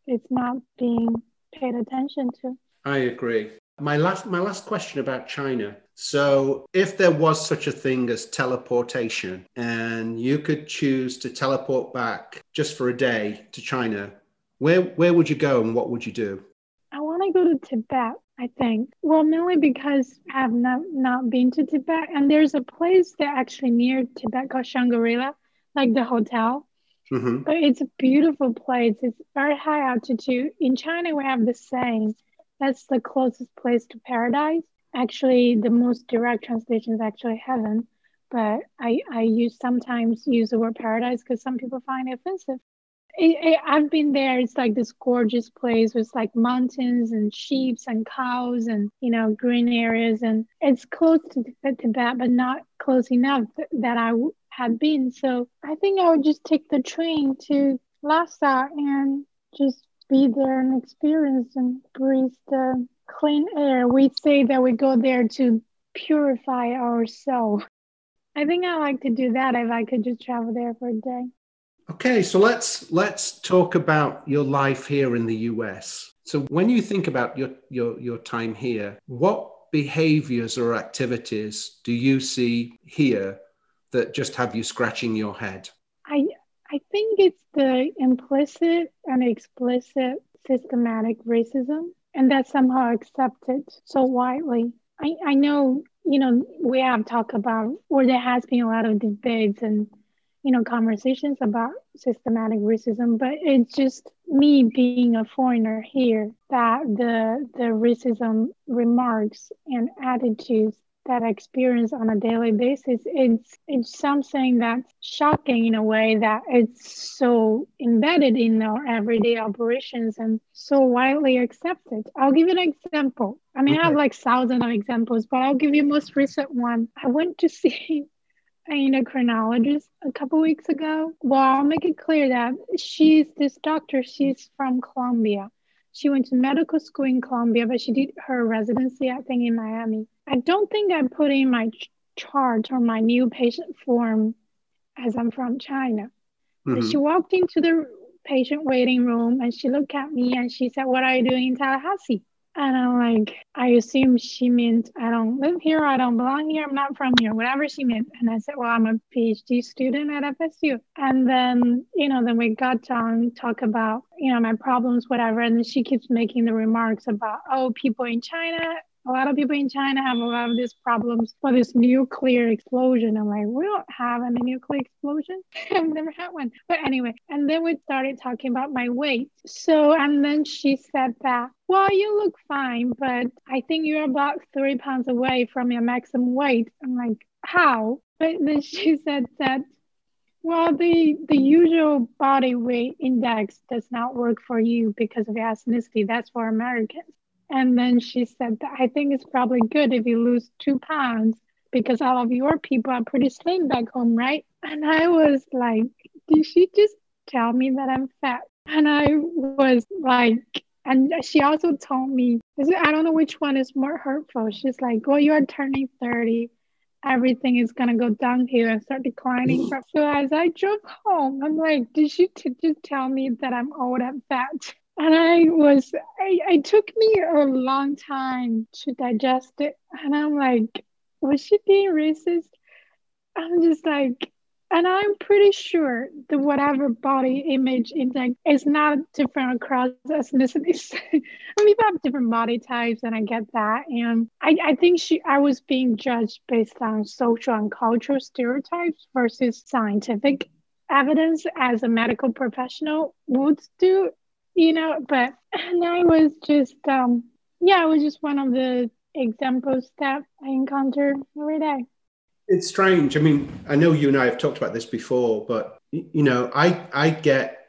it's not being paid attention to. I agree. My last my last question about China. So, if there was such a thing as teleportation and you could choose to teleport back just for a day to China, where where would you go and what would you do? I want to go to Tibet, I think. Well, mainly because I have not, not been to Tibet. And there's a place that actually near Tibet called Shangri-La, like the hotel. Mm-hmm. But it's a beautiful place. It's very high altitude. In China, we have the saying that's the closest place to paradise. Actually, the most direct translation is actually heaven. But I, I use sometimes use the word paradise because some people find it offensive it, it, I've been there. It's like this gorgeous place with like mountains and sheep and cows and you know green areas, and it's close to Tibet, but not close enough that I had been. So I think I would just take the train to Lhasa and just be there and experience and breathe the clean air. We say that we go there to purify our soul. I think I like to do that if I could just travel there for a day. Okay, so let's let's talk about your life here in the US. So when you think about your your your time here, what behaviors or activities do you see here that just have you scratching your head? I I think it's the implicit and explicit systematic racism and that's somehow accepted so widely. I, I know, you know, we have talked about or there has been a lot of debates and you know conversations about systematic racism but it's just me being a foreigner here that the the racism remarks and attitudes that experience on a daily basis it's it's something that's shocking in a way that it's so embedded in our everyday operations and so widely accepted i'll give you an example i mean okay. i have like thousands of examples but i'll give you most recent one i went to see [LAUGHS] an endocrinologist a couple weeks ago. Well, I'll make it clear that she's this doctor, she's from Colombia. She went to medical school in Colombia, but she did her residency, I think, in Miami. I don't think I put in my chart or my new patient form as I'm from China. Mm-hmm. She walked into the patient waiting room and she looked at me and she said, What are you doing in Tallahassee? And I'm like, I assume she meant I don't live here, I don't belong here, I'm not from here, whatever she meant. And I said, Well, I'm a PhD student at FSU. And then, you know, then we got on talk about, you know, my problems, whatever. And then she keeps making the remarks about, oh, people in China a lot of people in China have a lot of these problems for this nuclear explosion. I'm like, we don't have any nuclear explosion. [LAUGHS] I've never had one. But anyway, and then we started talking about my weight. So, and then she said that, well, you look fine, but I think you're about three pounds away from your maximum weight. I'm like, how? But then [LAUGHS] she said that well, the the usual body weight index does not work for you because of your ethnicity. That's for Americans. And then she said I think it's probably good if you lose two pounds because all of your people are pretty slim back home, right? And I was like, did she just tell me that I'm fat? And I was like, and she also told me, I don't know which one is more hurtful. She's like, well, you are turning 30. Everything is going to go downhill and start declining. so as I drove home, I'm like, did she t- just tell me that I'm old and fat? And I was, I, it took me a long time to digest it. And I'm like, was she being racist? I'm just like, and I'm pretty sure that whatever body image index is not different across ethnicities. [LAUGHS] I mean, people have different body types, and I get that. And I, I think she, I was being judged based on social and cultural stereotypes versus scientific evidence as a medical professional would do you know, but and I was just um yeah, it was just one of the examples that I encounter every day. It's strange. I mean, I know you and I have talked about this before, but you know, I I get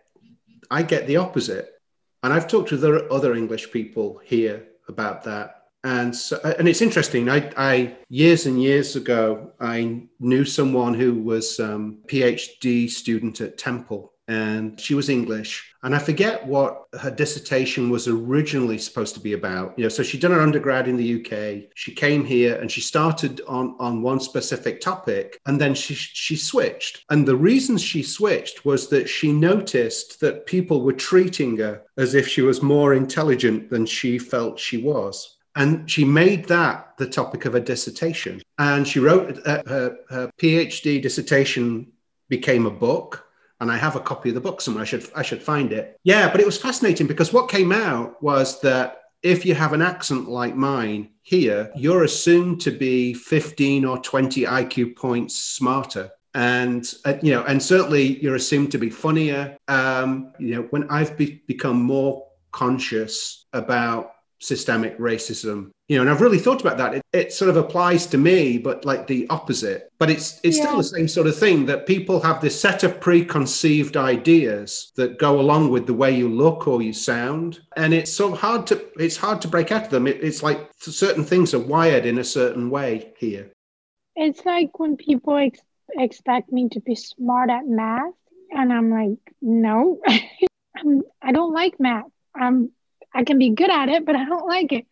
I get the opposite. And I've talked to other English people here about that. And so, and it's interesting. I, I years and years ago, I knew someone who was um, PhD student at Temple, and she was English. And I forget what her dissertation was originally supposed to be about. You know, so she'd done her undergrad in the UK. She came here and she started on, on one specific topic and then she, she switched. And the reason she switched was that she noticed that people were treating her as if she was more intelligent than she felt she was. And she made that the topic of her dissertation. And she wrote uh, her, her PhD dissertation became a book and I have a copy of the book somewhere. I should I should find it. Yeah, but it was fascinating because what came out was that if you have an accent like mine here, you're assumed to be 15 or 20 IQ points smarter. And uh, you know, and certainly you're assumed to be funnier. Um, you know, when I've be- become more conscious about systemic racism you know and i've really thought about that. It, it sort of applies to me but like the opposite. But it's it's yeah. still the same sort of thing that people have this set of preconceived ideas that go along with the way you look or you sound. And it's so hard to it's hard to break out of them. It, it's like certain things are wired in a certain way here. It's like when people ex- expect me to be smart at math and i'm like no. [LAUGHS] I'm, i don't like math. I'm I can be good at it, but I don't like it.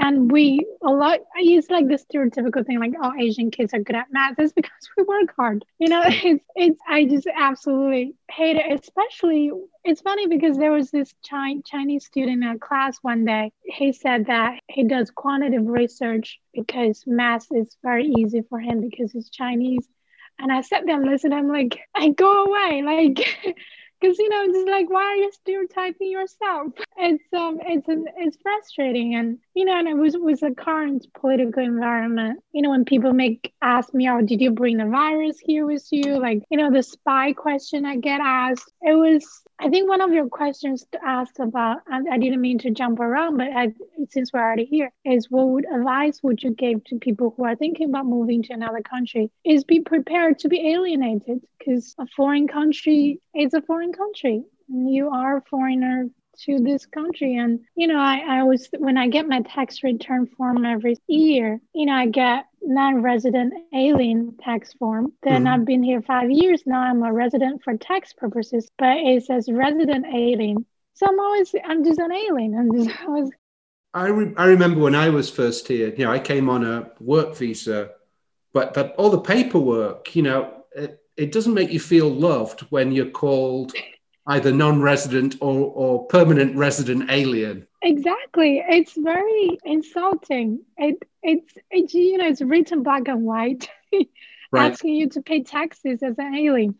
And we a lot I use like the stereotypical thing like oh Asian kids are good at math. It's because we work hard. You know, [LAUGHS] it's it's I just absolutely hate it. Especially it's funny because there was this Chi- Chinese student in a class one day. He said that he does quantitative research because math is very easy for him because he's Chinese. And I sat there and listened. I'm like, I go away. Like [LAUGHS] because you know just like why are you stereotyping yourself? [LAUGHS] It's um it's it's frustrating and you know and it was with the current political environment. You know when people make ask me oh did you bring the virus here with you? Like you know the spy question i get asked it was i think one of your questions to ask about i, I didn't mean to jump around but I, since we're already here is what would advice would you give to people who are thinking about moving to another country is be prepared to be alienated because a foreign country is a foreign country. You are a foreigner to this country. And, you know, I, I was, when I get my tax return form every year, you know, I get non resident alien tax form. Then mm-hmm. I've been here five years now. I'm a resident for tax purposes, but it says resident alien. So I'm always, I'm just an alien. I'm just [LAUGHS] always. I, re- I remember when I was first here, you know, I came on a work visa, but the, all the paperwork, you know, it, it doesn't make you feel loved when you're called either non-resident or, or permanent resident alien exactly it's very insulting it it's it's you know it's written black and white [LAUGHS] right. asking you to pay taxes as an alien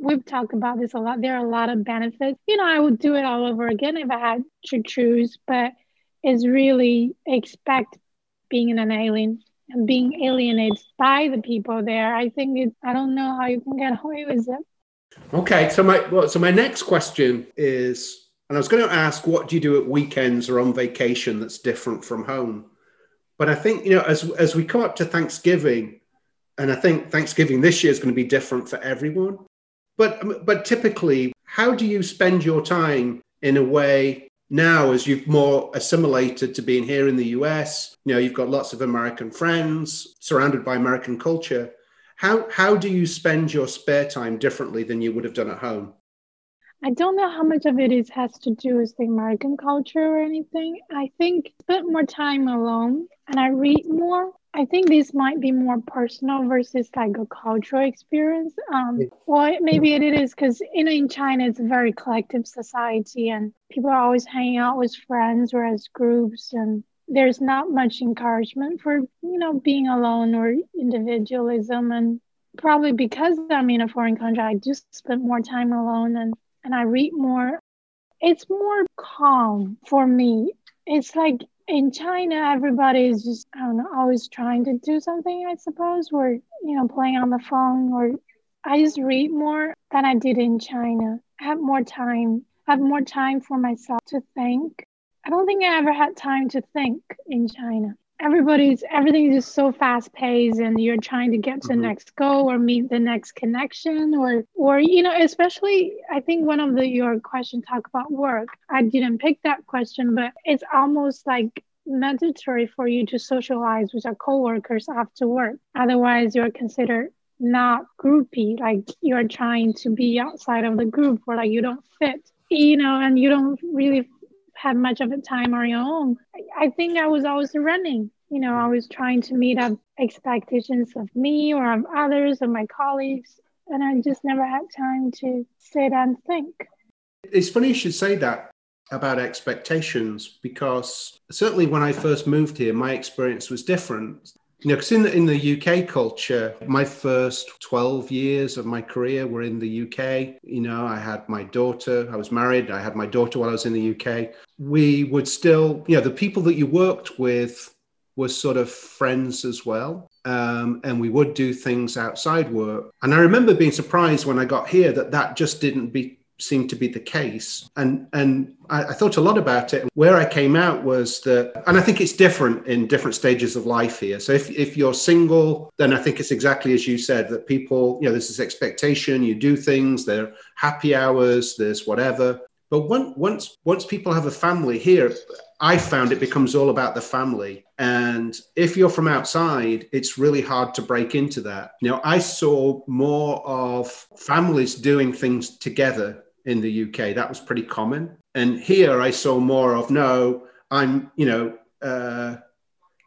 we've talked about this a lot there are a lot of benefits you know i would do it all over again if i had to choose but it's really expect being an alien and being alienated by the people there. I think it, I don't know how you can get away with it. Okay, so my well, so my next question is, and I was going to ask, what do you do at weekends or on vacation that's different from home? But I think you know, as as we come up to Thanksgiving, and I think Thanksgiving this year is going to be different for everyone. But but typically, how do you spend your time in a way now as you've more assimilated to being here in the US, you know, you've got lots of American friends, surrounded by American culture. How how do you spend your spare time differently than you would have done at home? I don't know how much of it is has to do with the American culture or anything. I think spend more time alone and I read more. I think this might be more personal versus like a cultural experience. Um, well, maybe it is because you know in China it's a very collective society and people are always hanging out with friends or as groups and there's not much encouragement for you know being alone or individualism and probably because I'm in a foreign country I do spend more time alone and and I read more. It's more calm for me. It's like in China, everybody is just, I don't know, always trying to do something, I suppose, or, you know, playing on the phone, or I just read more than I did in China. I have more time, I have more time for myself to think. I don't think I ever had time to think in China everybody's everything is just so fast paced and you're trying to get to mm-hmm. the next goal or meet the next connection or or you know especially i think one of the your question talk about work i didn't pick that question but it's almost like mandatory for you to socialize with your coworkers after work. Otherwise, you're considered not groupie, like you're trying to be outside of the group or like you don't fit, you know, and you don't really have much of a time on your own. I think I was always running, you know, I was trying to meet up expectations of me or of others or my colleagues. And I just never had time to sit and think. It's funny you should say that about expectations because certainly when I first moved here, my experience was different. You know, because in the, in the UK culture, my first 12 years of my career were in the UK. You know, I had my daughter, I was married, I had my daughter while I was in the UK. We would still, you know, the people that you worked with were sort of friends as well. Um, and we would do things outside work. And I remember being surprised when I got here that that just didn't be seemed to be the case. And and I, I, thought a lot about it. Where I came out was that, and I think it's different in different stages of life here. So if, if you're single, then I think it's exactly as you said that people, you know, there's this expectation, you do things, there are happy hours, there's whatever. But when, once once people have a family here, I found it becomes all about the family. And if you're from outside, it's really hard to break into that. You know, I saw more of families doing things together in the UK. That was pretty common. And here I saw more of no, I'm, you know, uh,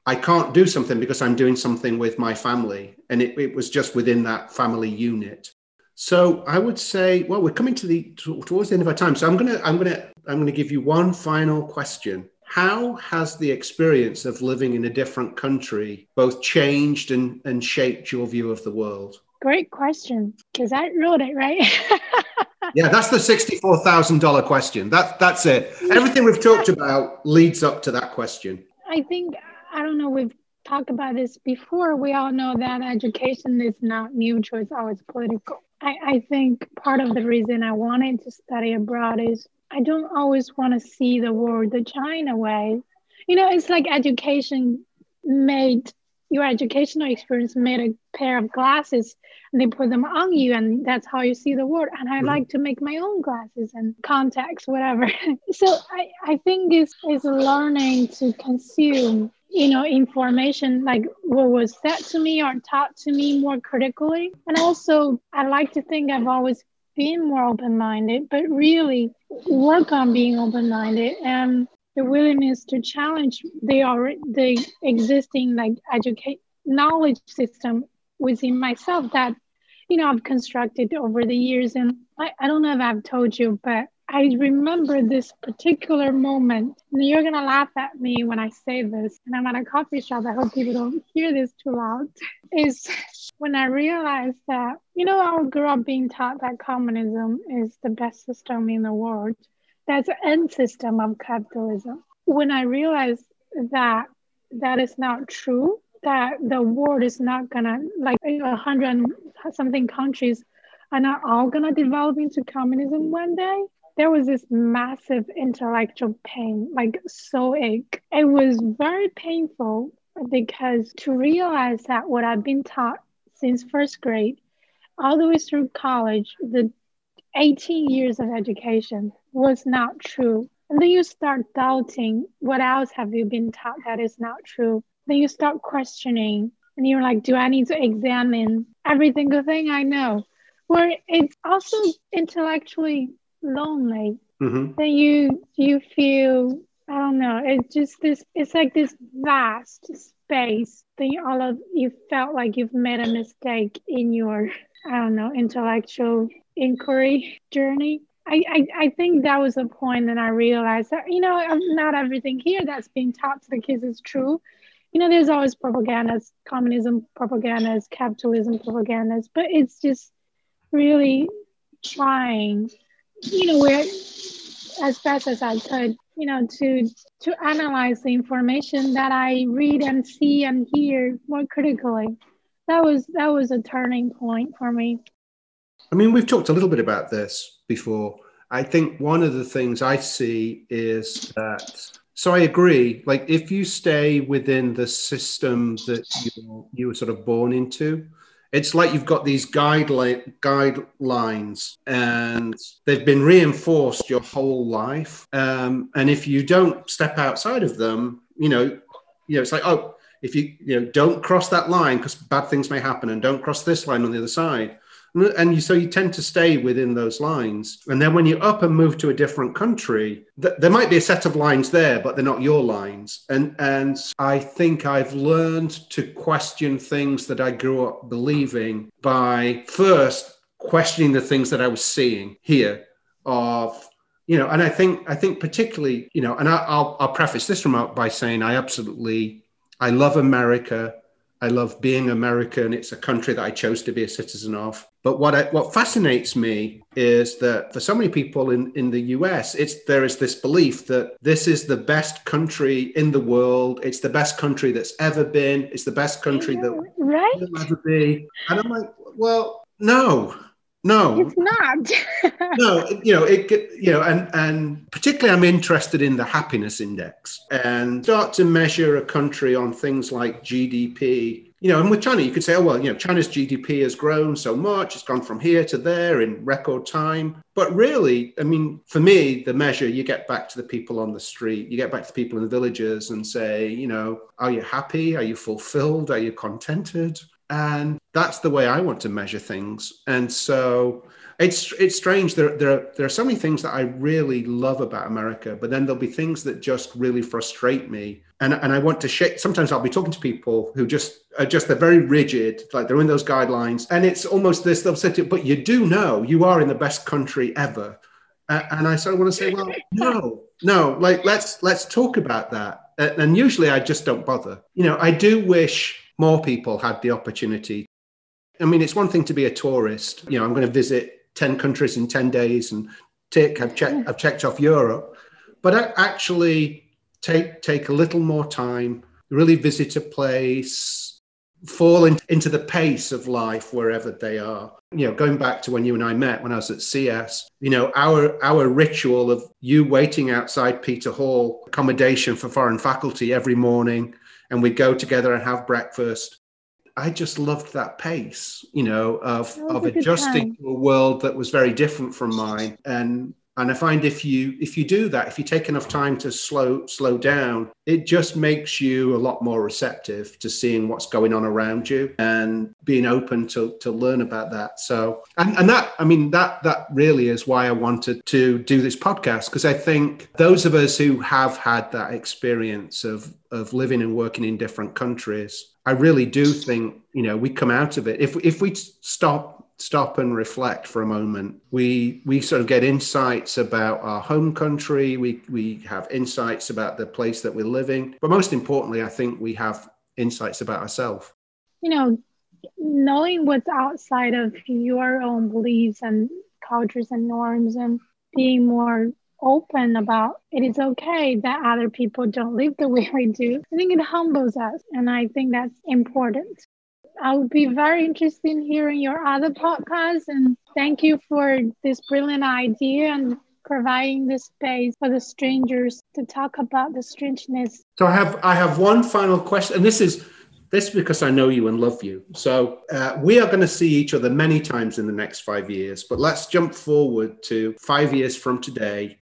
I can't do something because I'm doing something with my family. And it, it was just within that family unit. So I would say, well, we're coming to the towards the end of our time. So I'm gonna I'm gonna I'm gonna give you one final question. How has the experience of living in a different country both changed and, and shaped your view of the world? Great question, because I wrote it, right? [LAUGHS] yeah, that's the $64,000 question. That, that's it. Everything we've talked about leads up to that question. I think, I don't know, we've talked about this before. We all know that education is not neutral, it's always political. I, I think part of the reason I wanted to study abroad is I don't always want to see the world the China way. You know, it's like education made your educational experience made a pair of glasses and they put them on you and that's how you see the world. And i mm-hmm. like to make my own glasses and contacts whatever. [LAUGHS] So i, I think it's, it's learning to consume you know information like what was said to me or taught to me more critically. And also i like to think i've always been more open-minded but really work on being open-minded. And the willingness to challenge the the existing like educate knowledge system within myself that you know I've constructed over the years. And I, I don't know if I've told you, but I remember this particular moment. And you're gonna laugh at me when I say this, and I'm at a coffee shop. I hope people don't hear this too loud. Is when I realized that you know I grew up being taught that communism is the best system in the world, that's the end system of capitalism. When I realized that that is not true, that the world is not gonna like a hundred something countries are not all gonna develop into communism one day. There was this massive intellectual pain, like so ache. It was very painful because to realize that what I've been taught since first grade, all the way through college, the 18 years of education was not true. And then you start doubting what else have you been taught that is not true. Then you start questioning and you're like, do I need to examine every single thing I know? Where it's also intellectually lonely. Mm-hmm. Then you you feel I don't know. It's just this. It's like this vast space. Then you all of you felt like you've made a mistake in your I don't know intellectual inquiry journey. I, I, I think that was the point that I realized that, you know, um, not everything here that's being taught to the kids is true. You know, there's always propagandas, communism propagandas, capitalism propagandas, but it's just really trying, you know, where as fast as I could, you know, to to analyze the information that I read and see and hear more critically. That was that was a turning point for me. I mean, we've talked a little bit about this before. I think one of the things I see is that. So I agree. Like, if you stay within the system that you you were sort of born into, it's like you've got these guideline guidelines, and they've been reinforced your whole life. Um, and if you don't step outside of them, You know, you know, it's like, oh, if you you know don't cross that line because bad things may happen, and don't cross this line on the other side. And you, so you tend to stay within those lines. And then when you up and move to a different country, th- there might be a set of lines there, but they're not your lines. And and I think I've learned to question things that I grew up believing by first questioning the things that I was seeing here of you know and i think i think particularly you know and I, will i'll preface this remark by saying i absolutely i love america i love being american it's a country that i chose to be a citizen of but what I, what fascinates me is that for so many people in, in the US, it's there is this belief that this is the best country in the world. It's the best country that's ever been. It's the best country that right? will ever be. And I'm like, well, no, no, it's not. [LAUGHS] no, you know, it you know, and and particularly I'm interested in the happiness index and start to measure a country on things like GDP. You know, and with China, you could say, oh well, you know, China's GDP has grown so much; it's gone from here to there in record time. But really, I mean, for me, the measure you get back to the people on the street, you get back to the people in the villages, and say, you know, are you happy? Are you fulfilled? Are you contented? and that's the way I want to measure things. And so it's it's strange. There there are, there are so many things that I really love about America, but then there'll be things that just really frustrate me. And and I want to shake. Sometimes I'll be talking to people who just are just they're very rigid, like they're in those guidelines, and it's almost this. They'll say, to, "But you do know you are in the best country ever." and I sort of want to say, "Well, no, no. Like let's let's talk about that." And usually I just don't bother. You know, I do wish more people had the opportunity. I mean, it's one thing to be a tourist. You know, I'm going to visit 10 countries in 10 days and tick, I've checked, I've checked off Europe. But I actually take, take a little more time, really visit a place, fall in, into the pace of life wherever they are. You know, going back to when you and I met when I was at SIAS, you know, our our ritual of you waiting outside Peter Hall accommodation for foreign faculty every morning, and we'd go together and have breakfast. I just loved that pace, you know, of, of adjusting to a world that was very different from mine. And and I find if you if you do that, if you take enough time to slow slow down, it just makes you a lot more receptive to seeing what's going on around you and being open to to learn about that. So and, and that I mean that that really is why I wanted to do this podcast because I think those of us who have had that experience of of living and working in different countries, I really do think you know we come out of it if if we stop stop and reflect for a moment, we we sort of get insights about our home country. We we have insights about the place that we're living, but most importantly, I think we have insights about ourselves. You know, knowing what's outside of your own beliefs and cultures and norms, and being more open about it is okay that other people don't live the [LAUGHS] way we do. I think it humbles us, and I think that's important. I would be very interested in hearing your other podcasts. And thank you for this brilliant idea and providing the space for the strangers to talk about the strangeness. So I have I have one final question, and this is this because I know you and love you. So uh, we are going to see each other many times in the next five years. But let's jump forward to five years from today.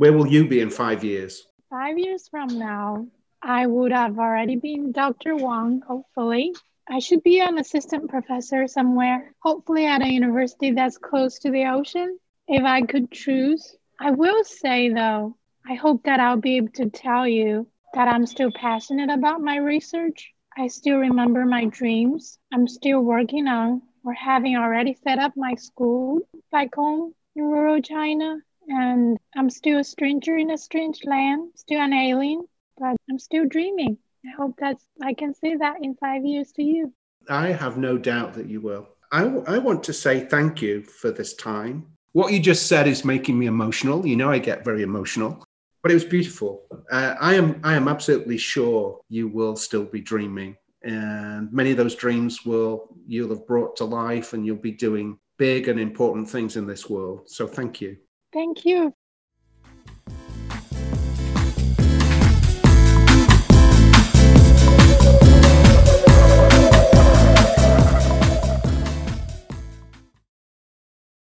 Where will you be in five years? Five years from now, I would have already been Dr. Wang, hopefully. I should be an assistant professor somewhere, hopefully at a university that's close to the ocean, if I could choose. I will say, though, I hope that I'll be able to tell you that I'm still passionate about my research. I still remember my dreams. I'm still working on or having already set up my school back home in rural China. And I'm still a stranger in a strange land, still an alien, but I'm still dreaming. I hope that I can say that in five years to you. I have no doubt that you will. I, I want to say thank you for this time. What you just said is making me emotional. You know, I get very emotional, but it was beautiful. Uh, I am I am absolutely sure you will still be dreaming, and many of those dreams will you'll have brought to life, and you'll be doing big and important things in this world. So thank you. Thank you